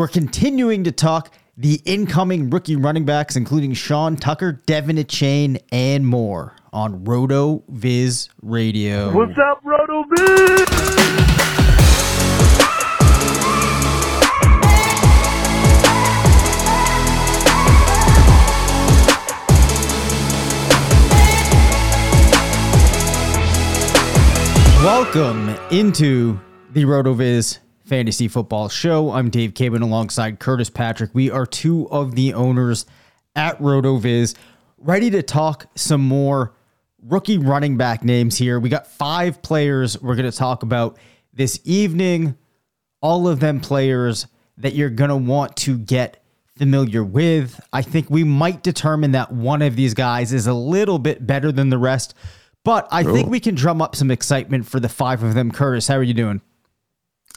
We're continuing to talk the incoming rookie running backs, including Sean Tucker, De'Von Achane, and more on RotoViz Radio. What's up, Roto Viz? Welcome into the RotoViz Fantasy Football Show. I'm Dave Caban alongside Curtis Patrick. We are two of the owners at RotoViz, ready to talk some more rookie running back names here. We got five players we're going to talk about this evening. All of them players that you're going to want to get familiar with. I think we might determine that one of these guys is a little bit better than the rest, but I think we can drum up some excitement for the five of them. Curtis, how are you doing?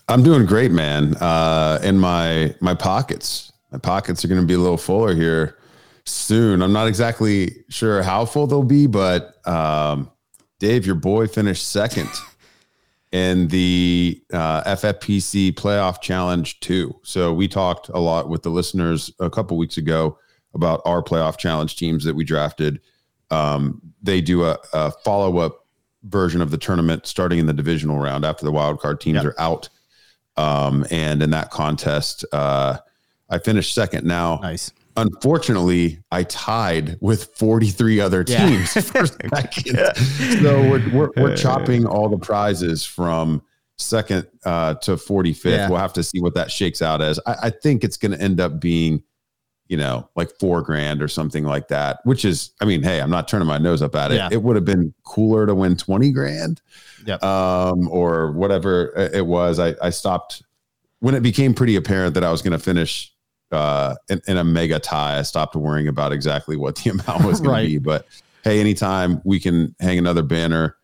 I'm doing great, man. Uh, in my my pockets, my pockets are going to be a little fuller here soon. I'm not exactly sure how full they'll be, but um, Dave, your boy finished second in the uh, FFPC Playoff Challenge two. So we talked a lot with the listeners a couple weeks ago about our playoff challenge teams that we drafted. Um, they do a, a follow up version of the tournament starting in the divisional round after the wild card teams yep. are out um, and in that contest, uh, I finished second. Now, nice. Unfortunately, I tied with 43 other teams yeah. for second. So we're, we're, we're, chopping all the prizes from second uh, to 45th. Yeah. We'll have to see what that shakes out as. I, I think it's going to end up being, you know, like four grand or something like that, which is, I mean, hey, I'm not turning my nose up at it. Yeah. It would have been cooler to win 20 grand yep. um, or whatever it was. I, I stopped when it became pretty apparent that I was going to finish uh, in, in, a mega tie. I stopped worrying about exactly what the amount was going right. to be. But hey, anytime we can hang another banner,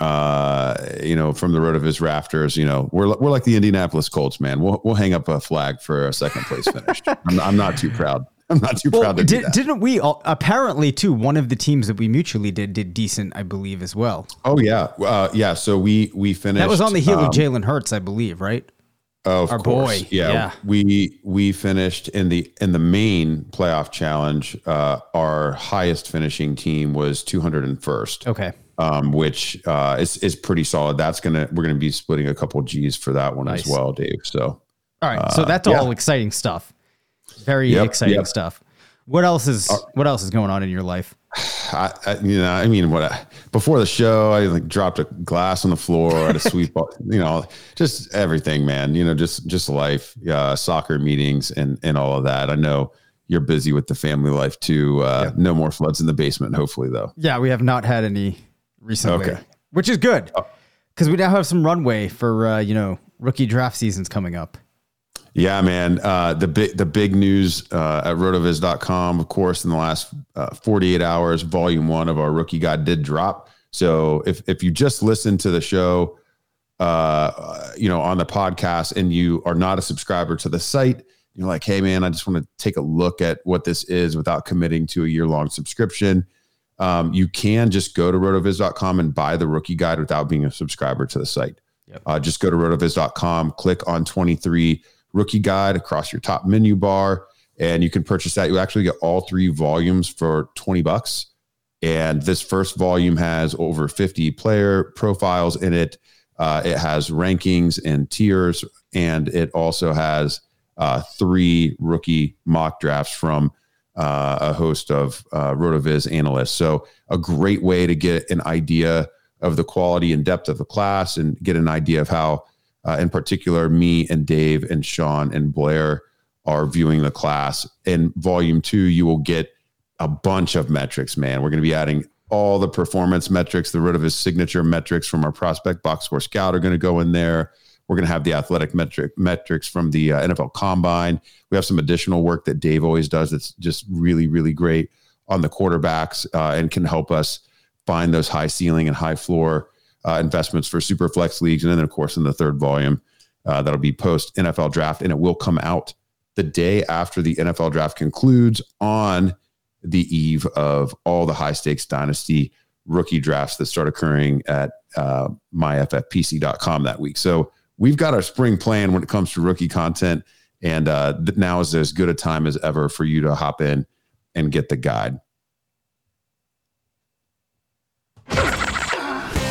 uh, you know, from the RotoViz rafters, you know, we're we're like the Indianapolis Colts, man. We'll we'll hang up a flag for a second place finish. I'm, I'm not too proud. I'm not too well, proud to did, do that. Didn't we all, apparently too? One of the teams that we mutually did did decent, I believe, as well. Oh yeah, uh, yeah. So we we finished. That was on the heel um, of Jalen Hurts, I believe, right? Of Our course, boy. Yeah, yeah. We we finished in the in the main playoff challenge. Uh, our highest finishing team was 201st. Okay. Um, which uh, is is pretty solid. That's gonna we're gonna be splitting a couple G's for that one nice. as well, Dave. So. All right, so uh, that's all exciting stuff. Very yep, exciting yep. stuff. What else is uh, what else is going on in your life? I, I you know, I mean, what I, before the show, I like dropped a glass on the floor at a sweep, you know, just everything, man. You know, just just life, uh, soccer meetings, and and all of that. I know you're busy with the family life too. Uh, yeah. No more floods in the basement, hopefully, though. Yeah, we have not had any recently, okay. which is good because oh. we now have some runway for uh, you know rookie draft seasons coming up. Yeah, man. Uh, the big the big news uh, at rotoviz.com, of course, in the last uh, 48 hours, volume one of our rookie guide did drop. So if if you just listen to the show, uh, you know, on the podcast, and you are not a subscriber to the site, you're like, hey, man, I just want to take a look at what this is without committing to a year long subscription. Um, you can just go to rotoviz.com and buy the rookie guide without being a subscriber to the site. Yep. Uh, just go to rotoviz.com, click on 23 rookie guide across your top menu bar. And you can purchase that. You actually get all three volumes for 20 bucks. And this first volume has over 50 player profiles in it. Uh, it has rankings and tiers, and it also has uh, three rookie mock drafts from uh, a host of uh, RotoViz analysts. So, a great way to get an idea of the quality and depth of the class and get an idea of how, uh, in particular, me and Dave and Sean and Blair are viewing the class. In volume two, you will get a bunch of metrics, man. We're going to be adding all the performance metrics, the RotoViz signature metrics from our prospect box score scout are going to go in there. We're going to have the athletic metric metrics from the uh, NFL Combine. We have some additional work that Dave always does that's just really, really great on the quarterbacks uh, and can help us find those high ceiling and high floor uh, investments for super flex leagues. And then, of course, in the third volume, uh, that'll be post NFL draft, and it will come out the day after the NFL draft concludes on the eve of all the high stakes dynasty rookie drafts that start occurring at uh, myffpc.com that week. So we've got our spring plan when it comes to rookie content. And uh, now is as good a time as ever for you to hop in and get the guide.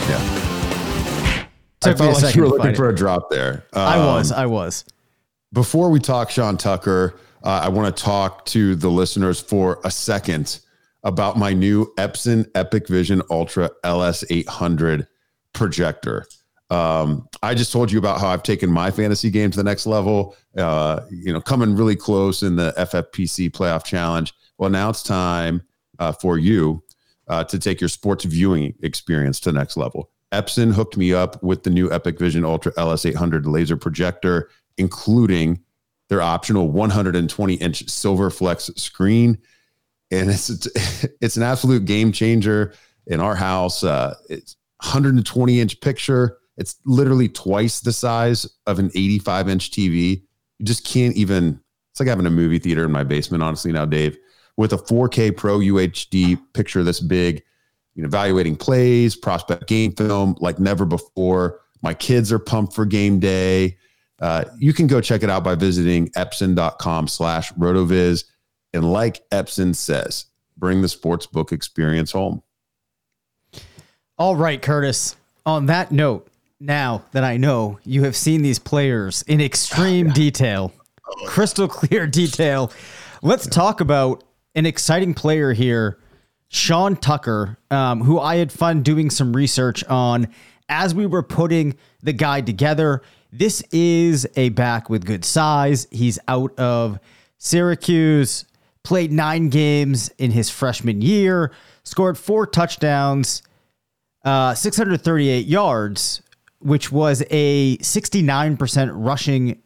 Yeah. Took I me a felt like you were looking for it. a drop there. I was. Um, I was. before we talk Sean Tucker, uh, I want to talk to the listeners for a second about my new Epson EpiqVision Ultra LS800 projector. Um, I just told you about how I've taken my fantasy game to the next level. Uh, you know, coming really close in the FFPC Playoff Challenge. Well, now it's time uh, for you uh, to take your sports viewing experience to the next level. Epson hooked me up with the new EpiqVision Ultra LS800 laser projector, including their optional 120 inch silver flex screen. And it's it's an absolute game changer in our house. Uh, it's 120 inch picture. It's literally twice the size of an 85 inch TV. You just can't even. It's like having a movie theater in my basement, honestly. Now, Dave, with a 4K Pro UHD picture this big, you know, evaluating plays, prospect game film like never before. My kids are pumped for game day. Uh, you can go check it out by visiting epson.com slash rotoviz. And like Epson says, bring the sports book experience home. All right, Curtis. On that note, now that I know you have seen these players in extreme detail, crystal clear detail, let's talk about an exciting player here, Sean Tucker, um, who I had fun doing some research on as we were putting the guide together. This is a back with good size. He's out of Syracuse, played nine games in his freshman year, scored four touchdowns uh, 638 yards, which was a 69% rushing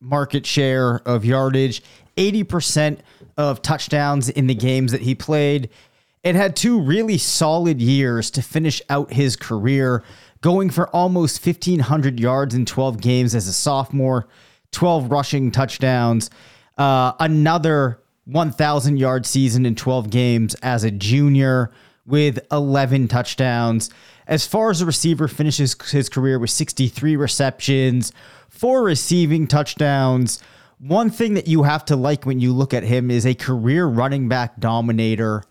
market share of yardage, 80% of touchdowns in the games that he played. It had two really solid years to finish out his career, going for almost 1,500 yards in 12 games as a sophomore, 12 rushing touchdowns, uh, another 1,000 yard season in 12 games as a junior with 11 touchdowns. As far as a receiver finishes his career with 63 receptions, four receiving touchdowns. One thing that you have to like when you look at him is a career running back dominator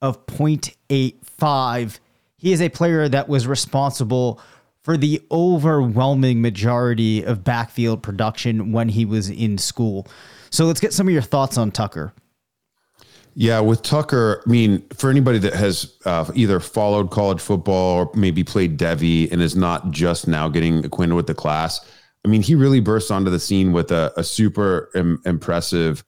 of 0.85. He is a player that was responsible for the overwhelming majority of backfield production when he was in school. So let's get some of your thoughts on Tucker. Yeah, with Tucker, I mean, for anybody that has uh, either followed college football or maybe played devy and is not just now getting acquainted with the class, I mean, he really burst onto the scene with a, a super Im- impressive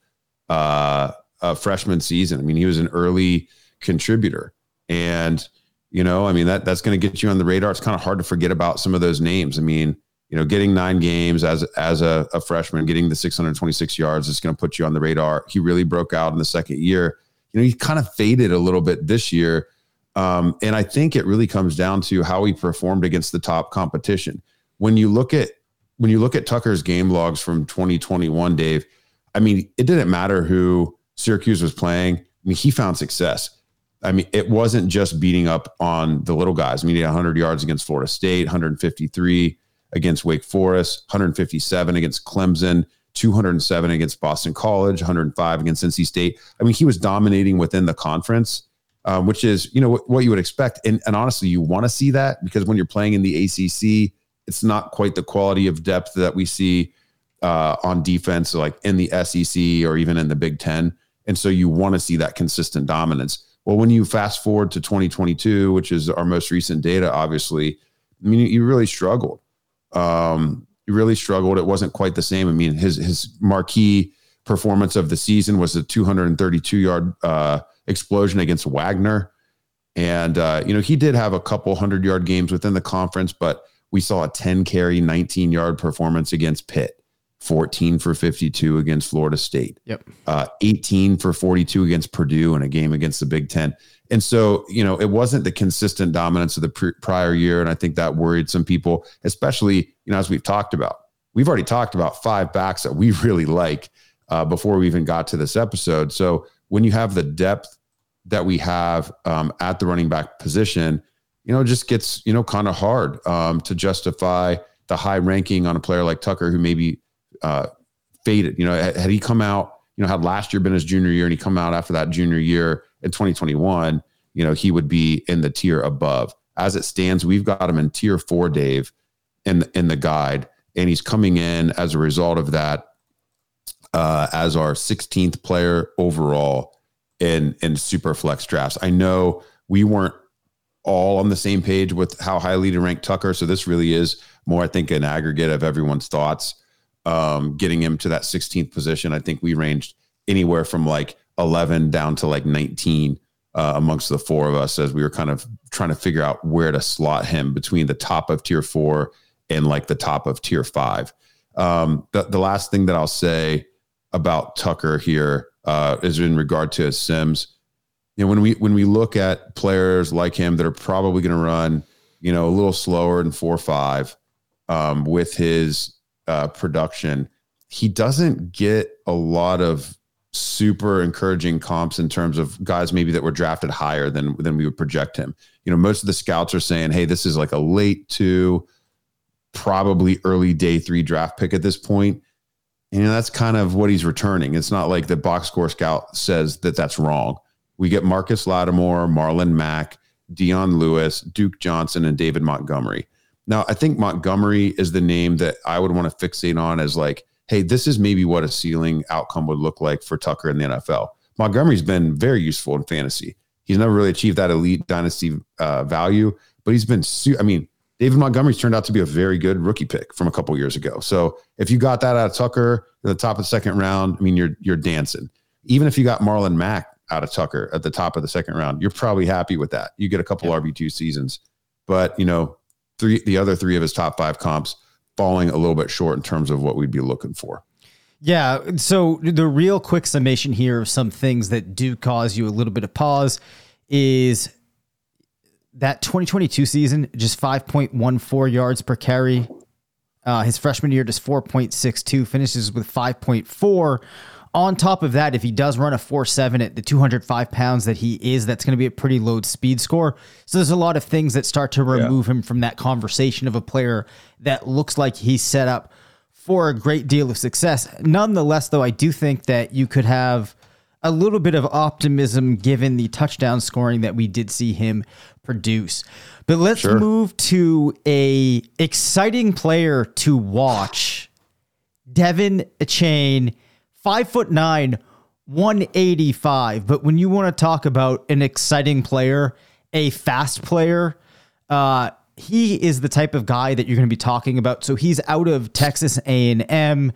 uh, uh, freshman season. I mean, he was an early contributor, and you know, I mean that that's going to get you on the radar. It's kind of hard to forget about some of those names. I mean, you know, getting nine games as as a, a freshman, getting the 626 yards is going to put you on the radar. He really broke out in the second year. You know, he kind of faded a little bit this year, um, and I think it really comes down to how he performed against the top competition. When you look at when you look at Tucker's game logs from 2021, Dave, I mean, it didn't matter who Syracuse was playing. I mean, he found success. I mean, it wasn't just beating up on the little guys. I mean, he had 100 yards against Florida State, 153 against Wake Forest, 157 against Clemson, 207 against Boston College, 105 against NC State. I mean, he was dominating within the conference, um, which is you know what, what you would expect. And, and honestly, you want to see that because when you're playing in the ACC, it's not quite the quality of depth that we see uh, on defense, like in the SEC or even in the Big Ten. And so you want to see that consistent dominance. Well, when you fast forward to 2022, which is our most recent data, obviously, I mean, you really struggled. Um, really struggled. It wasn't quite the same. I mean, his his marquee performance of the season was a 232 yard uh, explosion against Wagner, and uh, you know he did have a couple hundred yard games within the conference, but we saw a 10 carry, 19 yard performance against Pitt. 14 for 52 against Florida State. Yep. Uh, 18 for 42 against Purdue in a game against the Big Ten. And so, you know, it wasn't the consistent dominance of the pr- prior year. And I think that worried some people, especially, you know, as we've talked about. We've already talked about five backs that we really like uh, before we even got to this episode. So when you have the depth that we have um, at the running back position, you know, it just gets, you know, kind of hard um, to justify the high ranking on a player like Tucker, who maybe uh, faded. You know, had, had he come out, you know, had last year been his junior year and he come out after that junior year in 2021, you know, he would be in the tier above. As it stands, we've got him in tier four, Dave, in in the guide, and he's coming in as a result of that uh, as our 16th player overall in in super flex drafts. I know we weren't all on the same page with how highly to rank Tucker, so this really is more, I think, an aggregate of everyone's thoughts um, getting him to that 16th position. I think we ranged anywhere from like 11 down to like 19 uh, amongst the four of us as we were kind of trying to figure out where to slot him between the top of tier four and like the top of tier five. Um, the, the last thing that I'll say about Tucker here uh, is in regard to his Sims. You know, when we when we look at players like him that are probably going to run, you know, a little slower than four or five um, with his uh, production, he doesn't get a lot of super encouraging comps in terms of guys maybe that were drafted higher than than we would project him. You know, most of the scouts are saying, "Hey, this is like a late two, probably early day three draft pick at this point." And, you know, that's kind of what he's returning. It's not like the box score scout says that that's wrong. We get Marcus Lattimore, Marlon Mack, Dion Lewis, Duke Johnson, and David Montgomery. Now, I think Montgomery is the name that I would want to fixate on as like, hey, this is maybe what a ceiling outcome would look like for Tucker in the NFL. Montgomery's been very useful in fantasy. He's never really achieved that elite dynasty uh, value, but he's been, su- I mean, David Montgomery's turned out to be a very good rookie pick from a couple years ago. So if you got that out of Tucker at the top of the second round, I mean, you're you're dancing. Even if you got Marlon Mack out of Tucker at the top of the second round, you're probably happy with that. You get a couple RB two seasons, but you know three the other three of his top five comps falling a little bit short in terms of what we'd be looking for. Yeah. So the real quick summation here of some things that do cause you a little bit of pause is that 2022 season, just 5.14 yards per carry. Uh, his freshman year, just 4.62, finishes with 5.4 on top of that, if he does run a 4 7 at the 205 pounds that he is, that's going to be a pretty low speed score. So there's a lot of things that start to remove yeah. him from that conversation of a player that looks like he's set up for a great deal of success. Nonetheless, though, I do think that you could have a little bit of optimism given the touchdown scoring that we did see him produce. But let's sure. move to a exciting player to watch. De'Von Achane five foot nine, 185. But when you want to talk about an exciting player, a fast player, uh, he is the type of guy that you're going to be talking about. So he's out of Texas A&M.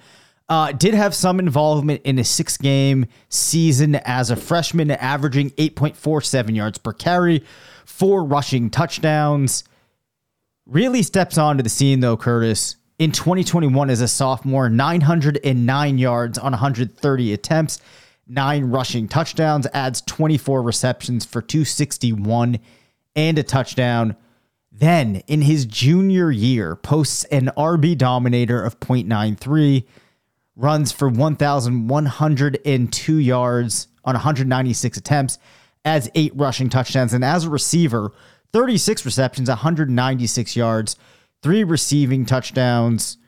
Uh, did have some involvement in a six game season as a freshman, averaging 8.47 yards per carry, four rushing touchdowns. Really steps onto the scene, though, Curtis, in 2021 as a sophomore, 909 yards on 130 attempts, nine rushing touchdowns, adds 24 receptions for 261 and a touchdown. Then in his junior year, posts an RB dominator of 0.93, runs for 1,102 yards on 196 attempts, adds eight rushing touchdowns, and as a receiver, 36 receptions, 196 yards three receiving touchdowns.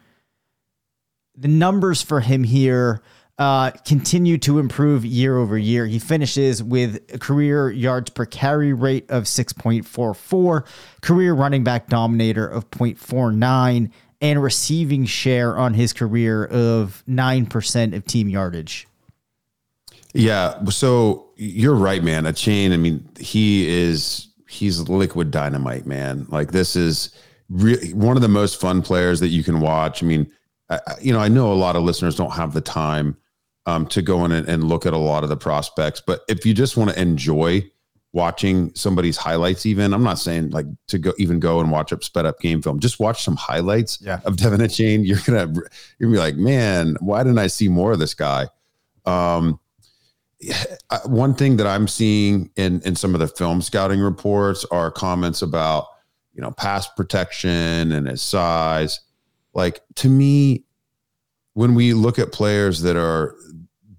The numbers for him here uh, continue to improve year over year. He finishes with a career yards per carry rate of 6.44, career running back dominator of 0.49, and receiving share on his career of 9% of team yardage. Yeah. So you're right, man. Achane, I mean, he is, he's liquid dynamite, man. Like this is really one of the most fun players that you can watch. I mean, I, you know, I know a lot of listeners don't have the time um, to go in and, and look at a lot of the prospects, but if you just want to enjoy watching somebody's highlights, even I'm not saying like to go even go and watch up sped up game film, just watch some highlights Yeah. of De'Von Achane. You're gonna you're gonna be like, man, why didn't I see more of this guy? Um, one thing that I'm seeing in in some of the film scouting reports are comments about you know pass protection and his size. Like to me, when we look at players that are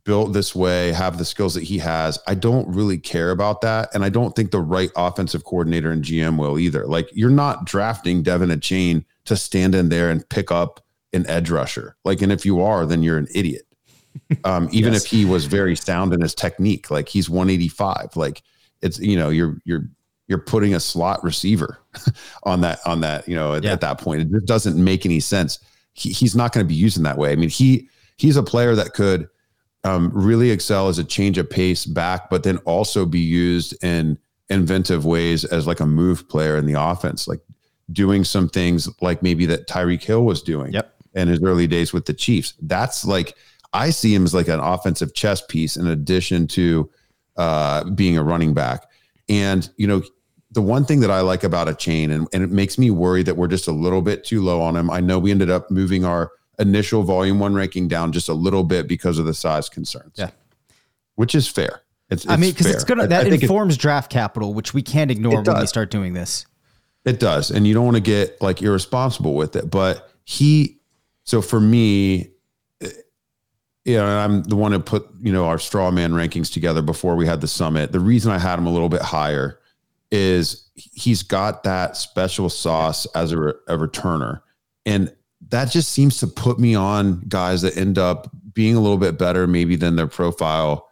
built this way, have the skills that he has, I don't really care about that, and I don't think the right offensive coordinator and GM will either. Like you're not drafting De'Von Achane to stand in there and pick up an edge rusher. Like, and if you are, then you're an idiot um, even Yes. if he was very sound in his technique. Like he's 185. Like it's you know you're you're you're putting a slot receiver on that on that you know at, Yeah. at that point. It just doesn't make any sense. He, he's not going to be using that way. I mean he he's a player that could um, really excel as a change of pace back, but then also be used in inventive ways as like a move player in the offense, like doing some things like maybe that Tyreek Hill was doing Yep. in his early days with the Chiefs. That's like I see him as like an offensive chess piece in addition to uh, being a running back. And you know, the one thing that I like about Achane, and, and it makes me worry that we're just a little bit too low on him. I know we ended up moving our initial volume one ranking down just a little bit because of the size concerns. Yeah. which is fair. It's, I mean, because it's gonna that I it- informs draft capital, which we can't ignore It when we start doing this. It does. And you don't want to get like irresponsible with it. But he, so for me, eh, you know, and I'm the one who put, you know, our straw man rankings together before we had the summit. The reason I had him a little bit higher is he's got that special sauce as a, a returner. And that just seems to put me on guys that end up being a little bit better, maybe than their profile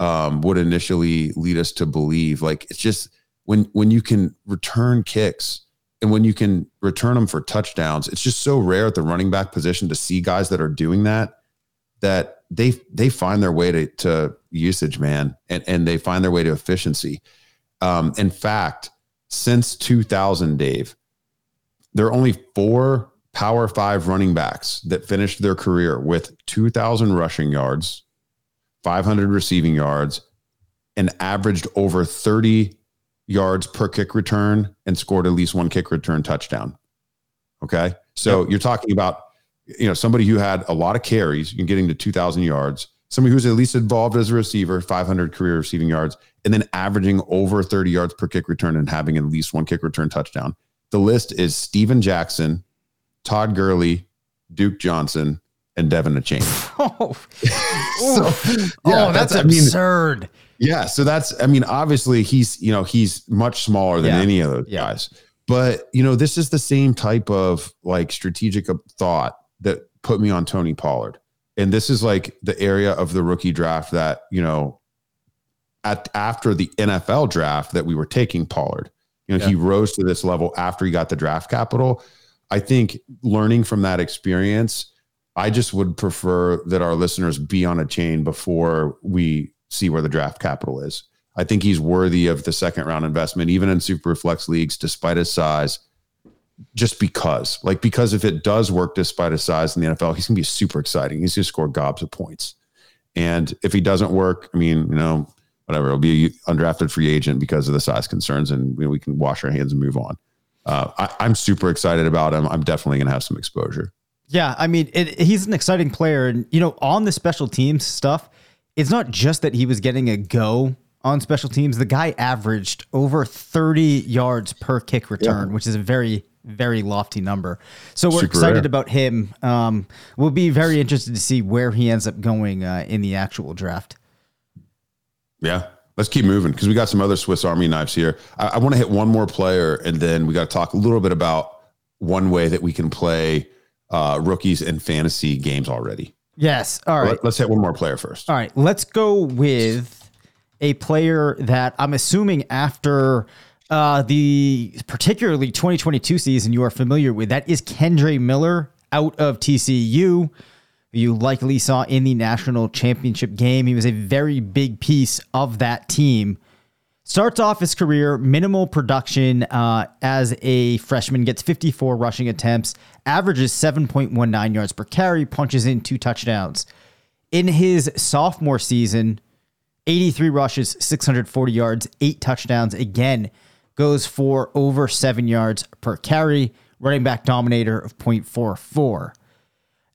um, would initially lead us to believe. Like it's just when when you can return kicks and when you can return them for touchdowns, it's just so rare at the running back position to see guys that are doing that. That they they find their way to, to usage, man, and and they find their way to efficiency. Um, in fact, since 2000, Dave, there are only four Power Five running backs that finished their career with 2,000 rushing yards, 500 receiving yards, and averaged over 30 yards per kick return and scored at least one kick return touchdown. Okay. So you're talking about, you know, somebody who had a lot of carries and getting to 2,000 yards, somebody who's at least involved as a receiver, 500 career receiving yards, and then averaging over 30 yards per kick return and having at least one kick return touchdown. The list is Steven Jackson, Todd Gurley, Duke Johnson, and De'Von Achane. Oh, So, oh, that's, I mean, absurd. yeah. So that's, I mean, obviously he's, you know, he's much smaller than Yeah. any of those Yeah. guys. But, you know, this is the same type of like strategic thought that put me on Tony Pollard. And this is like the area of the rookie draft that, you know, at after the NFL draft that we were taking Pollard. You know, he rose to this level after he got the draft capital. I think learning from that experience, I just would prefer that our listeners be on Achane before we see where the draft capital is. I think he's worthy of the second round investment, even in super flex leagues, despite his size. Just because, like, because if it does work despite his size in the NFL, he's gonna be super exciting. He's gonna score gobs of points. And if he doesn't work, I mean, you know, whatever, it'll be undrafted free agent because of the size concerns, and know, we can wash our hands and move on. Uh, I, I'm super excited about him. I'm definitely gonna have some exposure. Yeah, I mean, it, he's an exciting player, and you know, on the special teams stuff, it's not just that he was getting a go on special teams. The guy averaged over 30 yards per kick return, which is a very, very lofty number. So we're Super excited rare. about him. Um, we'll be very interested to see where he ends up going uh, in the actual draft. Yeah. Let's keep moving because we got some other Swiss Army knives here. I, I want to hit one more player and then we got to talk a little bit about one way that we can play uh, rookies and fantasy games already. Yes. All right. Let, us hit one more player first. All right, let's go with a player that I'm assuming after uh, the particularly 2022 season you are familiar with. That is Kendre Miller out of TCU. You likely saw in the national championship game. He was a very big piece of that team. Starts off his career, minimal production uh, as a freshman, gets 54 rushing attempts, averages 7.19 yards per carry, punches in two touchdowns. In his sophomore season, 83 rushes, 640 yards, eight touchdowns. Again, goes for over seven yards per carry, running back dominator of 0.44.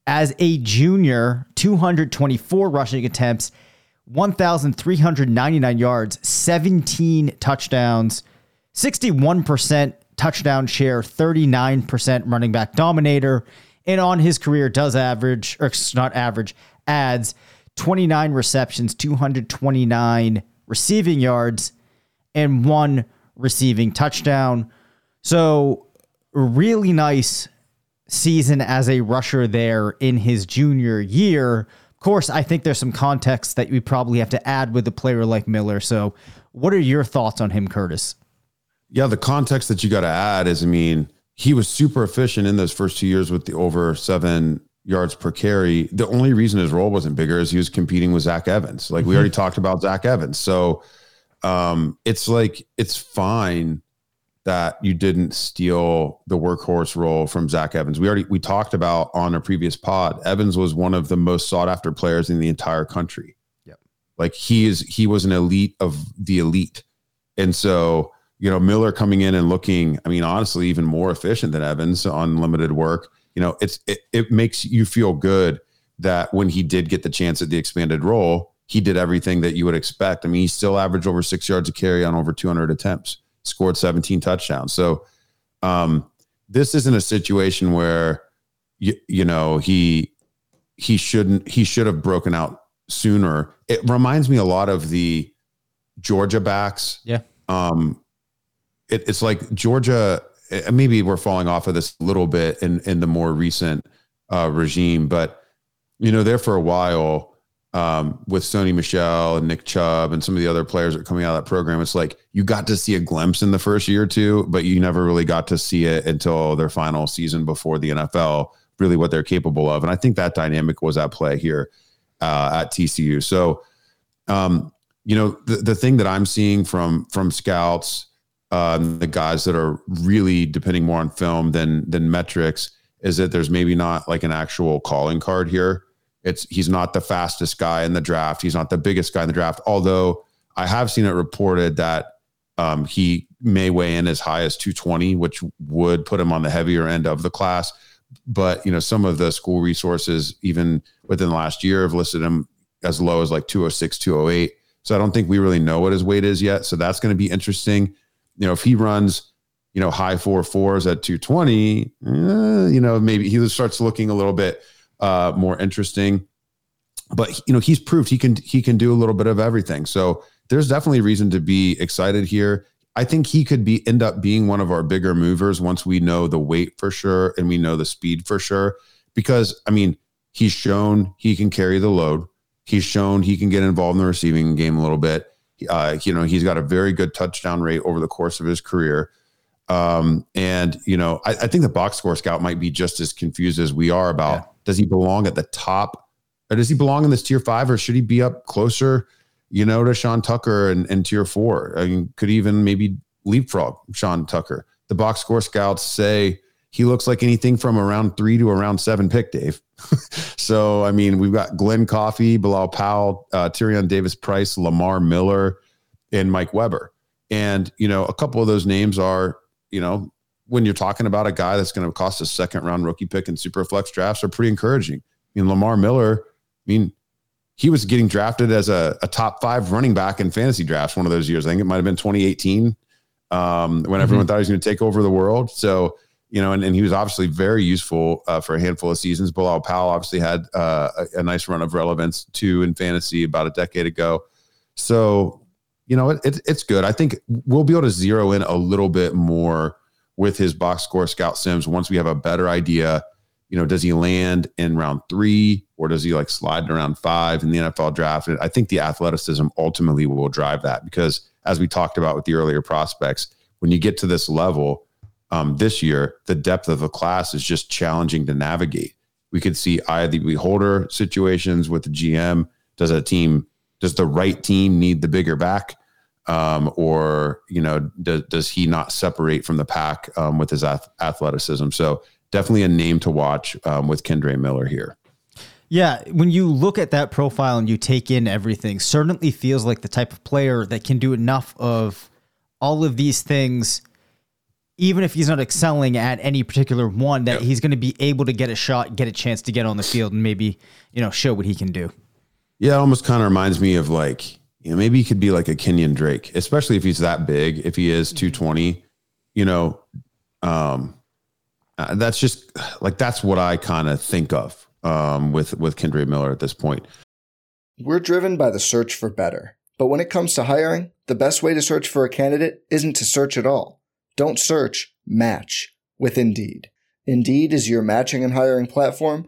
As a junior, 224 rushing attempts, 1,399 yards, 17 touchdowns, 61% touchdown share, 39% running back dominator. And on his career, does average, or not average, adds 29 receptions, 229 receiving yards, and one receiving touchdown. So, really nice season as a rusher there in his junior year. Of course, I think there's some context that we probably have to add with a player like Miller. So, what are your thoughts on him, Curtis? Yeah, the context that you got to add is, I mean, he was super efficient in those first two years with the over seven yards per carry. The only reason his role wasn't bigger is he was competing with Zach Evans. Like we mm-hmm. already talked about Zach Evans. So um, it's like it's fine that you didn't steal the workhorse role from Zach Evans. We already we talked about on a previous pod. Evans was one of the most sought after players in the entire country. Yep. Like he is he was an elite of the elite. And so, you know, Miller coming in and looking, I mean, honestly, even more efficient than Evans on limited work you know, it's it, it makes you feel good that when he did get the chance at the expanded role, he did everything that you would expect. I mean, he still averaged over six yards a carry on over 200 attempts, scored 17 touchdowns. So, um, this isn't a situation where you, you know he he shouldn't he should have broken out sooner. It reminds me a lot of the Georgia backs. Yeah. Um, it, it's like Georgia maybe we're falling off of this a little bit in in the more recent uh, regime, but you know, there for a while um, with Sony Michel and Nick Chubb and some of the other players that are coming out of that program, it's like you got to see a glimpse in the first year or two, but you never really got to see it until their final season before the NFL, really what they're capable of. And I think that dynamic was at play here uh, at TCU. So, um, you know, the, the thing that I'm seeing from from scouts um, the guys that are really depending more on film than than metrics is that there's maybe not like an actual calling card here. It's he's not the fastest guy in the draft. He's not the biggest guy in the draft. Although I have seen it reported that um, he may weigh in as high as 220, which would put him on the heavier end of the class. But you know, some of the school resources, even within the last year, have listed him as low as like 206, 208. So I don't think we really know what his weight is yet. So that's going to be interesting you know, if he runs, you know, high four fours at 220, eh, you know, maybe he starts looking a little bit uh, more interesting. But you know, he's proved he can he can do a little bit of everything. So there's definitely reason to be excited here. I think he could be end up being one of our bigger movers once we know the weight for sure and we know the speed for sure. Because I mean, he's shown he can carry the load. He's shown he can get involved in the receiving game a little bit. Uh, you know, he's got a very good touchdown rate over the course of his career. Um, and you know, I, I, think the box score scout might be just as confused as we are about yeah. does he belong at the top or does he belong in this tier five or should he be up closer, you know, to Sean Tucker and, and tier four? I mean, could even maybe leapfrog Sean Tucker. The box score scouts say he looks like anything from around three to around seven pick, Dave. so, I mean, we've got Glen Coffee, Bilal Powell, uh, Tyrion Davis Price, Lamar Miller, and Mike Weber. And, you know, a couple of those names are, you know, when you're talking about a guy that's going to cost a second round rookie pick in super flex drafts are pretty encouraging. I mean, Lamar Miller, I mean, he was getting drafted as a, a top five running back in fantasy drafts one of those years. I think it might have been 2018 um, when everyone mm-hmm. thought he was going to take over the world. So, you know, and, and he was obviously very useful uh, for a handful of seasons. Bilal Powell obviously had uh, a, a, nice run of relevance too in fantasy about a decade ago. So, you know, it, it, it's good. I think we'll be able to zero in a little bit more with his box score scout sims once we have a better idea. You know, does he land in round three or does he like slide to round five in the NFL draft? I think the athleticism ultimately will drive that because, as we talked about with the earlier prospects, when you get to this level um, this year, the depth of the class is just challenging to navigate. We could see either the beholder situations with the GM. Does a team, does the right team need the bigger back? Um, or, you know, does, does he not separate from the pack um, with his ath- athleticism? So definitely a name to watch um, with Kendre Miller here. Yeah, when you look at that profile and you take in everything, certainly feels like the type of player that can do enough of all of these things, even if he's not excelling at any particular one, that he's going to be able to get a shot, get a chance to get on the field, and maybe you know show what he can do. Yeah, it almost kind of reminds me of like you know maybe he could be like a Kenyon Drake, especially if he's that big. If he is two twenty, you know, um, uh, that's just like that's what I kind of think of um, with with Kendre Miller at this point. We're driven by the search for better. But when it comes to hiring, the best way to search for a candidate isn't to search at all. Don't search, match with Indeed. Indeed is your matching and hiring platform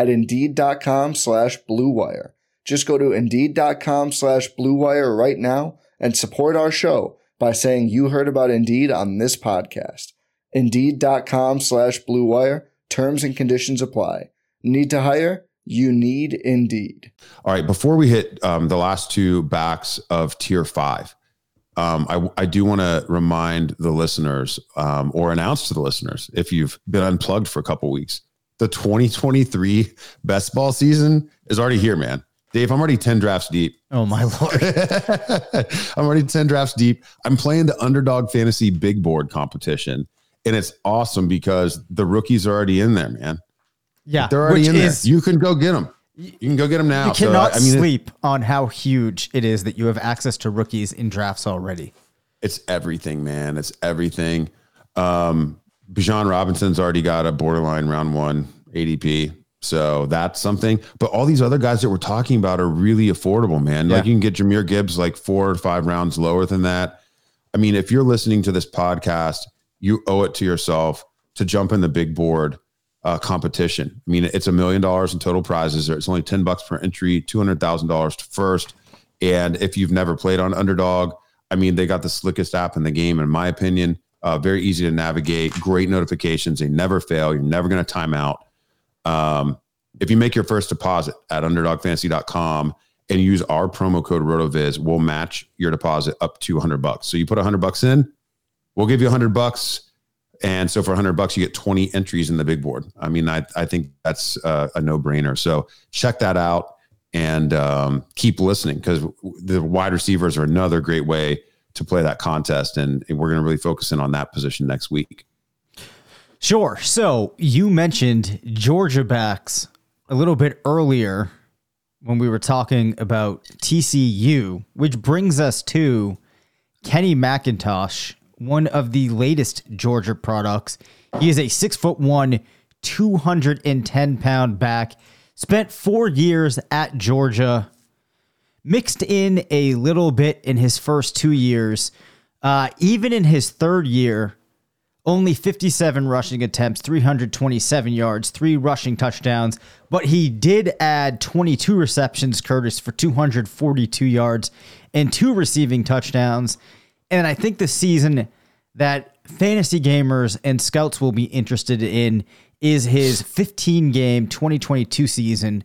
at Indeed.com slash BlueWire. Just go to Indeed.com slash BlueWire right now and support our show by saying you heard about Indeed on this podcast. Indeed.com slash BlueWire. Terms and conditions apply. Need to hire? You need Indeed. All right, before we hit um, the last two backs of tier five, um, I, I, do want to remind the listeners um, or announce to the listeners if you've been unplugged for a couple weeks, the 2023 best ball season is already here, man. Dave, I'm already 10 drafts deep. Oh, my Lord. I'm already 10 drafts deep. I'm playing the underdog fantasy big board competition. And it's awesome because the rookies are already in there, man. Yeah. They're already in is, there. You can go get them. You can go get them now. You cannot so, I mean, sleep on how huge it is that you have access to rookies in drafts already. It's everything, man. It's everything. Um, Bijan Robinson's already got a borderline round one ADP. So that's something. But all these other guys that we're talking about are really affordable, man. Yeah. Like you can get Jahmyr Gibbs like four or five rounds lower than that. I mean, if you're listening to this podcast, you owe it to yourself to jump in the big board uh, competition. I mean, it's a million dollars in total prizes. It's only 10 bucks per entry, $200,000 to first. And if you've never played on Underdog, I mean, they got the slickest app in the game, in my opinion. Uh, very easy to navigate, great notifications. They never fail. You're never going to time out. Um, if you make your first deposit at underdogfantasy.com and use our promo code RotoViz, we'll match your deposit up to 100 bucks. So you put 100 bucks in, we'll give you 100 bucks. And so for 100 bucks, you get 20 entries in the big board. I mean, I, I think that's a, a no brainer. So check that out and um, keep listening because the wide receivers are another great way to play that contest. And, we're going to really focus in on that position next week. Sure. So you mentioned Georgia backs a little bit earlier when we were talking about TCU, which brings us to Kenny McIntosh, one of the latest Georgia products. He is a six foot one, 210 pound back, spent four years at Georgia, mixed in a little bit in his first two years. Uh, even in his third year, only 57 rushing attempts, 327 yards, three rushing touchdowns, but he did add 22 receptions, Curtis, for 242 yards and two receiving touchdowns. And I think the season that fantasy gamers and scouts will be interested in is his 15 game 2022 season.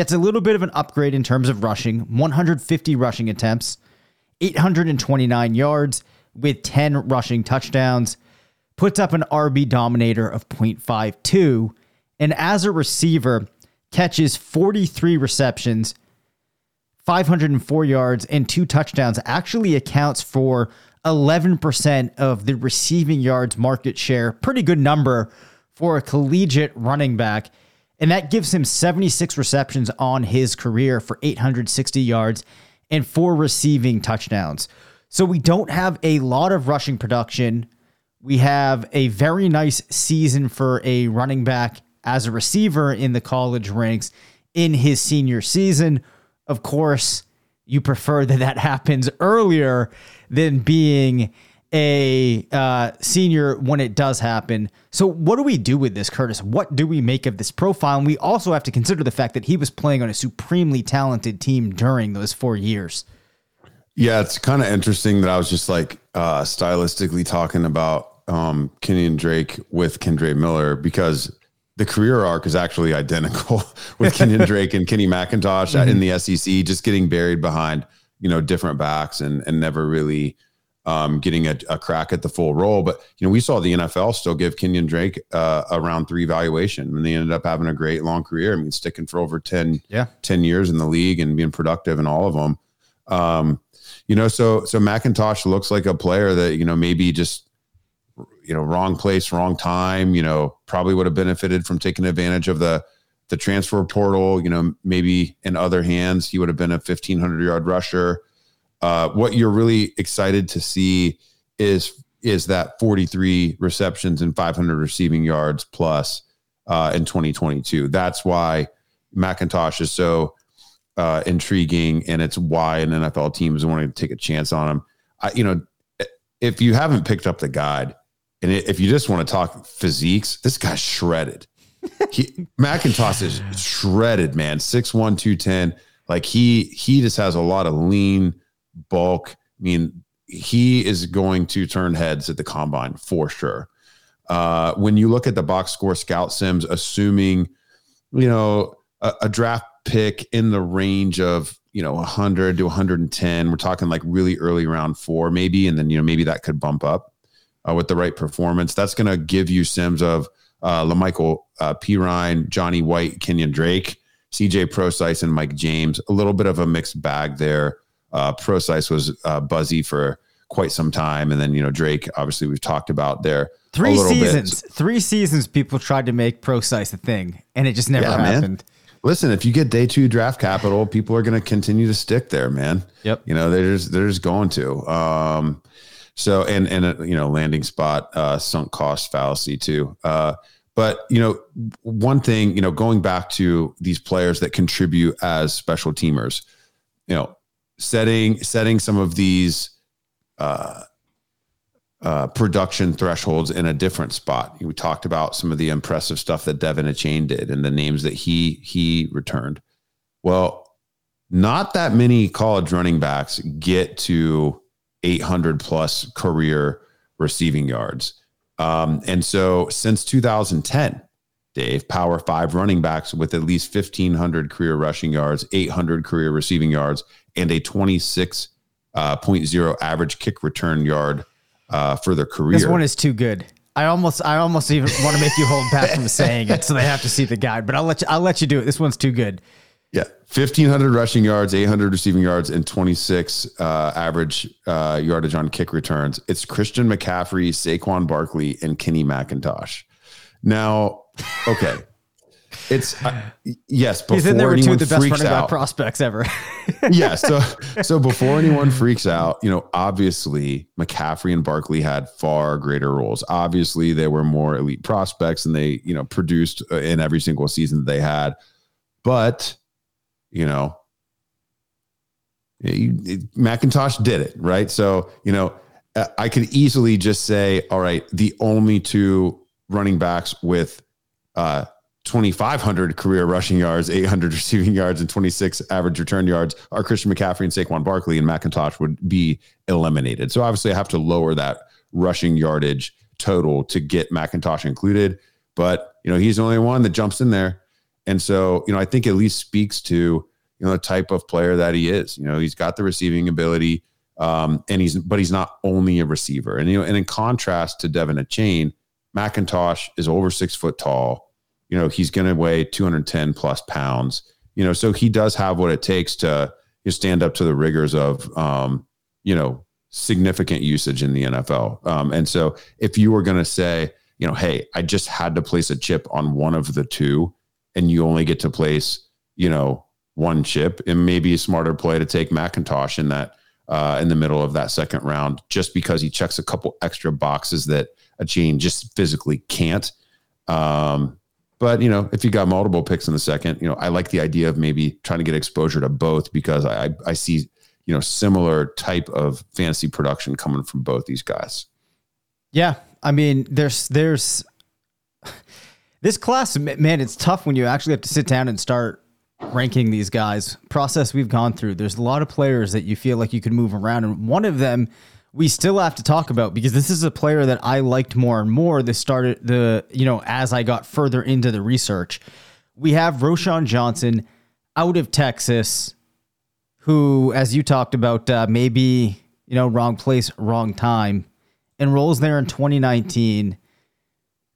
Gets a little bit of an upgrade in terms of rushing 150 rushing attempts, 829 yards with 10 rushing touchdowns puts up an RB dominator of 0.52, and as a receiver, catches 43 receptions, 504 yards, and two touchdowns. Actually accounts for 11% of the receiving yards market share. Pretty good number for a collegiate running back. And that gives him 76 receptions on his career for 860 yards and four receiving touchdowns. So we don't have a lot of rushing production. We have a very nice season for a running back as a receiver in the college ranks in his senior season. Of course, you prefer that that happens earlier than being a uh, senior when it does happen. So, what do we do with this, Curtis? What do we make of this profile? And we also have to consider the fact that he was playing on a supremely talented team during those four years. Yeah, it's kind of interesting that I was just like uh, stylistically talking about um, and Drake with Kendre Miller because the career arc is actually identical with Kenyon Drake and Kenny McIntosh mm-hmm. in the SEC, just getting buried behind you know different backs and and never really um, getting a, a, crack at the full role. But you know, we saw the NFL still give Kenyon Drake uh, a round three valuation, and they ended up having a great long career. I mean, sticking for over 10, yeah. 10 years in the league and being productive in all of them. Um, you know, so so McIntosh looks like a player that you know maybe just you know wrong place, wrong time. You know, probably would have benefited from taking advantage of the the transfer portal. You know, maybe in other hands he would have been a fifteen hundred yard rusher. Uh, what you're really excited to see is is that 43 receptions and 500 receiving yards plus uh, in 2022. That's why McIntosh is so uh, intriguing, and it's why an NFL team is wanting to take a chance on him. I, you know, if you haven't picked up the guide, and if you just want to talk physiques, this guy's shredded. He, McIntosh is shredded, man. Six one, two ten. Like he he just has a lot of lean bulk. I mean, he is going to turn heads at the combine for sure. Uh, when you look at the box score scout sims, assuming, you know, a, a draft pick in the range of, you know, 100 to 110, we're talking like really early round four, maybe. And then, you know, maybe that could bump up uh, with the right performance. That's going to give you sims of uh, La'Mical uh, Perine, Johnny White, Kenyon Drake, CJ Prosise, and Mike James. A little bit of a mixed bag there. Uh, Prosise was uh, buzzy for quite some time, and then you know Drake. Obviously, we've talked about there. Three seasons. Bit. Three seasons. People tried to make Prosise a thing, and it just never yeah, happened. Man. Listen, if you get day two draft capital, people are going to continue to stick there, man. Yep. You know, they're just they're just going to. Um, so and and a, you know landing spot uh, sunk cost fallacy too. Uh, but you know one thing you know going back to these players that contribute as special teamers, you know setting setting some of these uh, uh, production thresholds in a different spot. We talked about some of the impressive stuff that De'Von Achane did and the names that he he returned. Well, not that many college running backs get to 800 plus career receiving yards. Um, and so since 2010, Dave, Power Five running backs with at least 1,500 career rushing yards, 800 career receiving yards, and a 26.0 uh, average kick return yard uh, for their career. This one is too good. I almost, I almost even want to make you hold back from saying it, so they have to see the guide. But I'll let you, I'll let you do it. This one's too good. Yeah, 1,500 rushing yards, 800 receiving yards, and 26 uh, average uh, yardage on kick returns. It's Christian McCaffrey, Saquon Barkley, and Kenny McIntosh. Now, okay. It's uh, yes. He's in there with two of the best running back prospects ever. yeah. So so before anyone freaks out, you know, obviously McCaffrey and Barkley had far greater roles. Obviously, they were more elite prospects, and they you know produced uh, in every single season that they had. But you know, McIntosh did it right. So you know, I could easily just say, all right, the only two running backs with uh, 2,500 career rushing yards, 800 receiving yards, and 26 average return yards are Christian McCaffrey and Saquon Barkley, and McIntosh would be eliminated. So obviously, I have to lower that rushing yardage total to get McIntosh included. But you know, he's the only one that jumps in there, and so you know, I think at least speaks to you know the type of player that he is. You know, he's got the receiving ability, um, and he's but he's not only a receiver. And you know, and in contrast to De'Von Achane, McIntosh is over six foot tall you know, he's going to weigh 210 plus pounds. You know, so he does have what it takes to you know, stand up to the rigors of, um, you know, significant usage in the NFL. Um, and so if you were going to say, you know, hey, I just had to place a chip on one of the two, and you only get to place, you know, one chip, it may be a smarter play to take McIntosh in that uh, in the middle of that second round, just because he checks a couple extra boxes that Achane just physically can't. Um, but you know, if you got multiple picks in the second, you know, I like the idea of maybe trying to get exposure to both because I I see you know similar type of fantasy production coming from both these guys. Yeah, I mean, there's there's this class, man. It's tough when you actually have to sit down and start ranking these guys. Process we've gone through. There's a lot of players that you feel like you can move around, and one of them we still have to talk about because this is a player that I liked more and more. This started the you know as I got further into the research. We have Roschon Johnson out of Texas, who, as you talked about, uh, maybe you know wrong place, wrong time, enrolls there in 2019,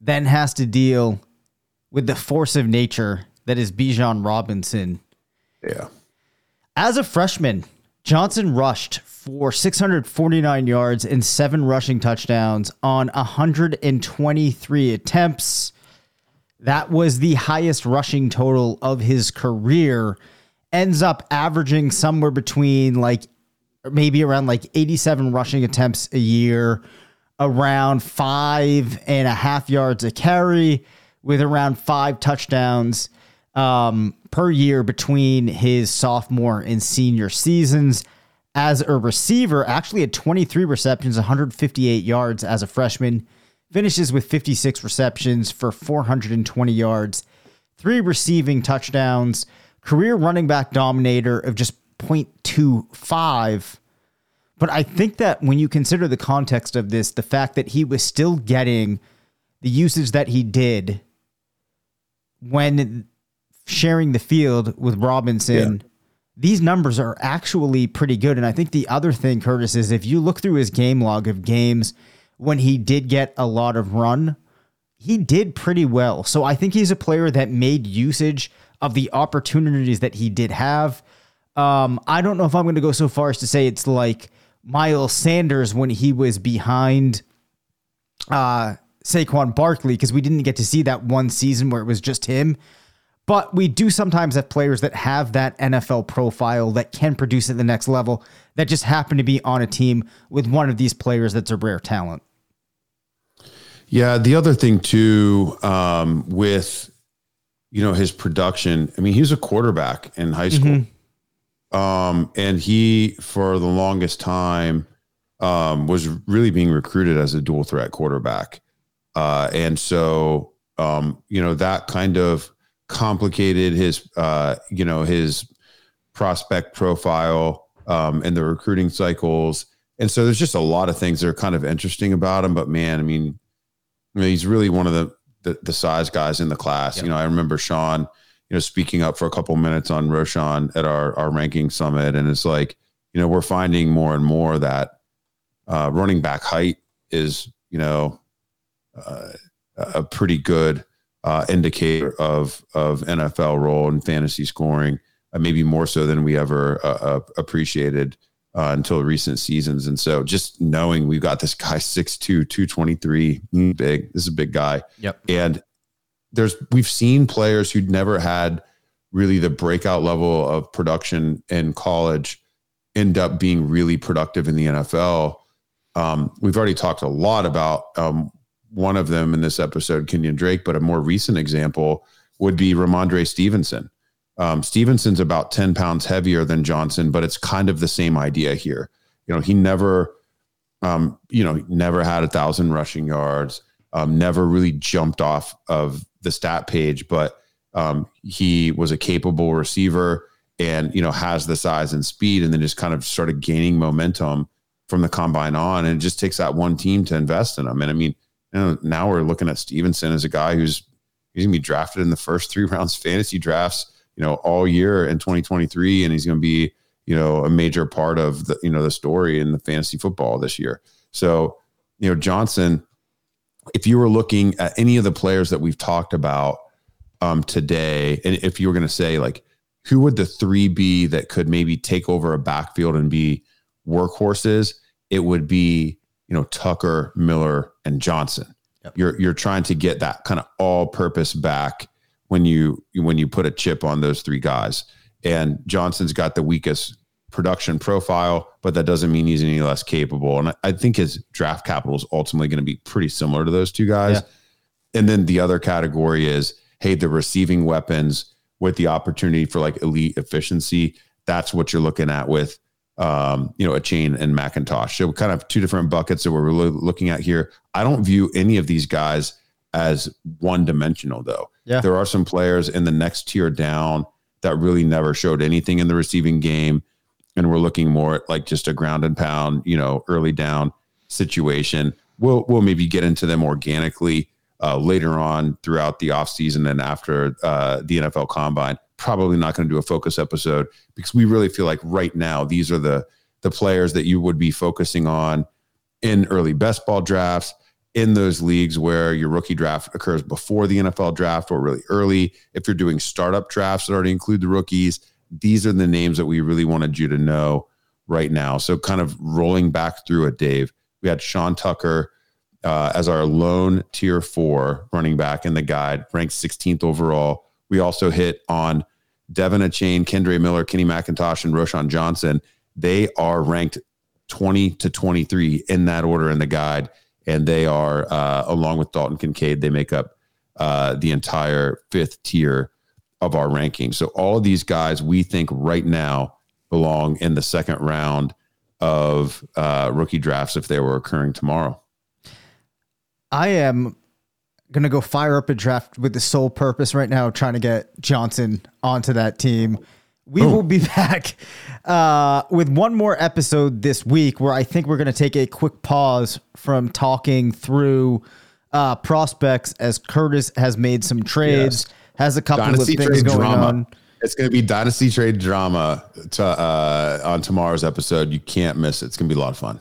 then has to deal with the force of nature that is Bijan Robinson. Yeah. As a freshman, Johnson rushed for 649 yards and seven rushing touchdowns on 123 attempts. That was the highest rushing total of his career. Ends up averaging somewhere between like maybe around like 87 rushing attempts a year, around five and a half yards a carry, with around five touchdowns um, per year between his sophomore and senior seasons. As a receiver, actually had 23 receptions, 158 yards as a freshman. Finishes with 56 receptions for 420 yards, three receiving touchdowns, career running back dominator of just 0.25. But I think that when you consider the context of this, the fact that he was still getting the usage that he did when sharing the field with Robinson, yeah. these numbers are actually pretty good. And I think the other thing, Curtis, is if you look through his game log of games when he did get a lot of run, he did pretty well. So I think he's a player that made usage of the opportunities that he did have. Um, I don't know if I'm going to go so far as to say it's like Miles Sanders when he was behind uh, Saquon Barkley because we didn't get to see that one season where it was just him. But we do sometimes have players that have that NFL profile that can produce at the next level that just happen to be on a team with one of these players that's a rare talent. Yeah, the other thing too, um, with you know his production. I mean, he was a quarterback in high school, mm-hmm. um, and he for the longest time um, was really being recruited as a dual threat quarterback, uh, and so um, you know that kind of complicated his uh, you know his prospect profile um, and the recruiting cycles. And so there's just a lot of things that are kind of interesting about him. But man, I mean, I mean he's really one of the, the, the size guys in the class. Yep. You know, I remember Sean, you know, speaking up for a couple minutes on Roschon at our our ranking summit, and it's like, you know, we're finding more and more that uh, running back height is, you know, uh, a pretty good uh, indicator of of NFL role and fantasy scoring, uh, maybe more so than we ever uh, uh appreciated uh, until recent seasons. And so, just knowing we've got this guy 6'2", 223, big. This is a big guy. Yep. And there's we've seen players who'd never had really the breakout level of production in college end up being really productive in the NFL. Um, we've already talked a lot about um, one of them in this episode, Kenyon Drake, but a more recent example would be Rhamondre Stevenson. Um, Stevenson's about 10 pounds heavier than Johnson, but it's kind of the same idea here. You know, he never, um, you know, never had a thousand rushing yards, um, never really jumped off of the stat page, but um, he was a capable receiver and, you know, has the size and speed and then just kind of started gaining momentum from the combine on. And it just takes that one team to invest in him. And I mean, you know, now we're looking at Stevenson as a guy who's he's gonna be drafted in the first three rounds fantasy drafts, you know, all year in 2023, and he's gonna be, you know, a major part of the, you know, the story in the fantasy football this year. So, you know, Johnson, if you were looking at any of the players that we've talked about um, today, and if you were gonna say like who would the three be that could maybe take over a backfield and be workhorses, it would be you know Tucker, Miller, and Johnson. Yep. You're you're trying to get that kind of all purpose back when you when you put a chip on those three guys. And Johnson's got the weakest production profile, but that doesn't mean he's any less capable. And I, I think his draft capital is ultimately going to be pretty similar to those two guys. Yeah. And then the other category is hey, the receiving weapons with the opportunity for like elite efficiency. That's what you're looking at with um, you know, Achane and McIntosh. So kind of two different buckets that we're really looking at here. I don't view any of these guys as one dimensional though. Yeah. There are some players in the next tier down that really never showed anything in the receiving game. And we're looking more at like just a ground and pound, you know, early down situation. We'll we'll maybe get into them organically uh, later on throughout the offseason and after uh, the NFL combine. Probably not going to do a focus episode because we really feel like right now these are the the players that you would be focusing on in early best ball drafts in those leagues where your rookie draft occurs before the NFL draft or really early. If you're doing startup drafts that already include the rookies, these are the names that we really wanted you to know right now. So, kind of rolling back through it, Dave, we had Sean Tucker uh, as our lone tier four running back in the guide, ranked 16th overall. We also hit on De'Von Achane, Kendre Miller, Kenny McIntosh, and Roschon Johnson. They are ranked 20 to 23 in that order in the guide and they are uh, along with Dalton Kincaid, they make up uh, the entire fifth tier of our ranking. So all of these guys, we think right now belong in the second round of uh, rookie drafts if they were occurring tomorrow. I am gonna go fire up a draft with the sole purpose right now, trying to get Johnson onto that team. We will be back uh, with one more episode this week where I think we're going to take a quick pause from talking through uh, prospects as Curtis has made some trades, yes. has a couple Dynasty of things going drama. on. It's going to be Dynasty trade drama to, uh, on tomorrow's episode. You can't miss it. It's going to be a lot of fun.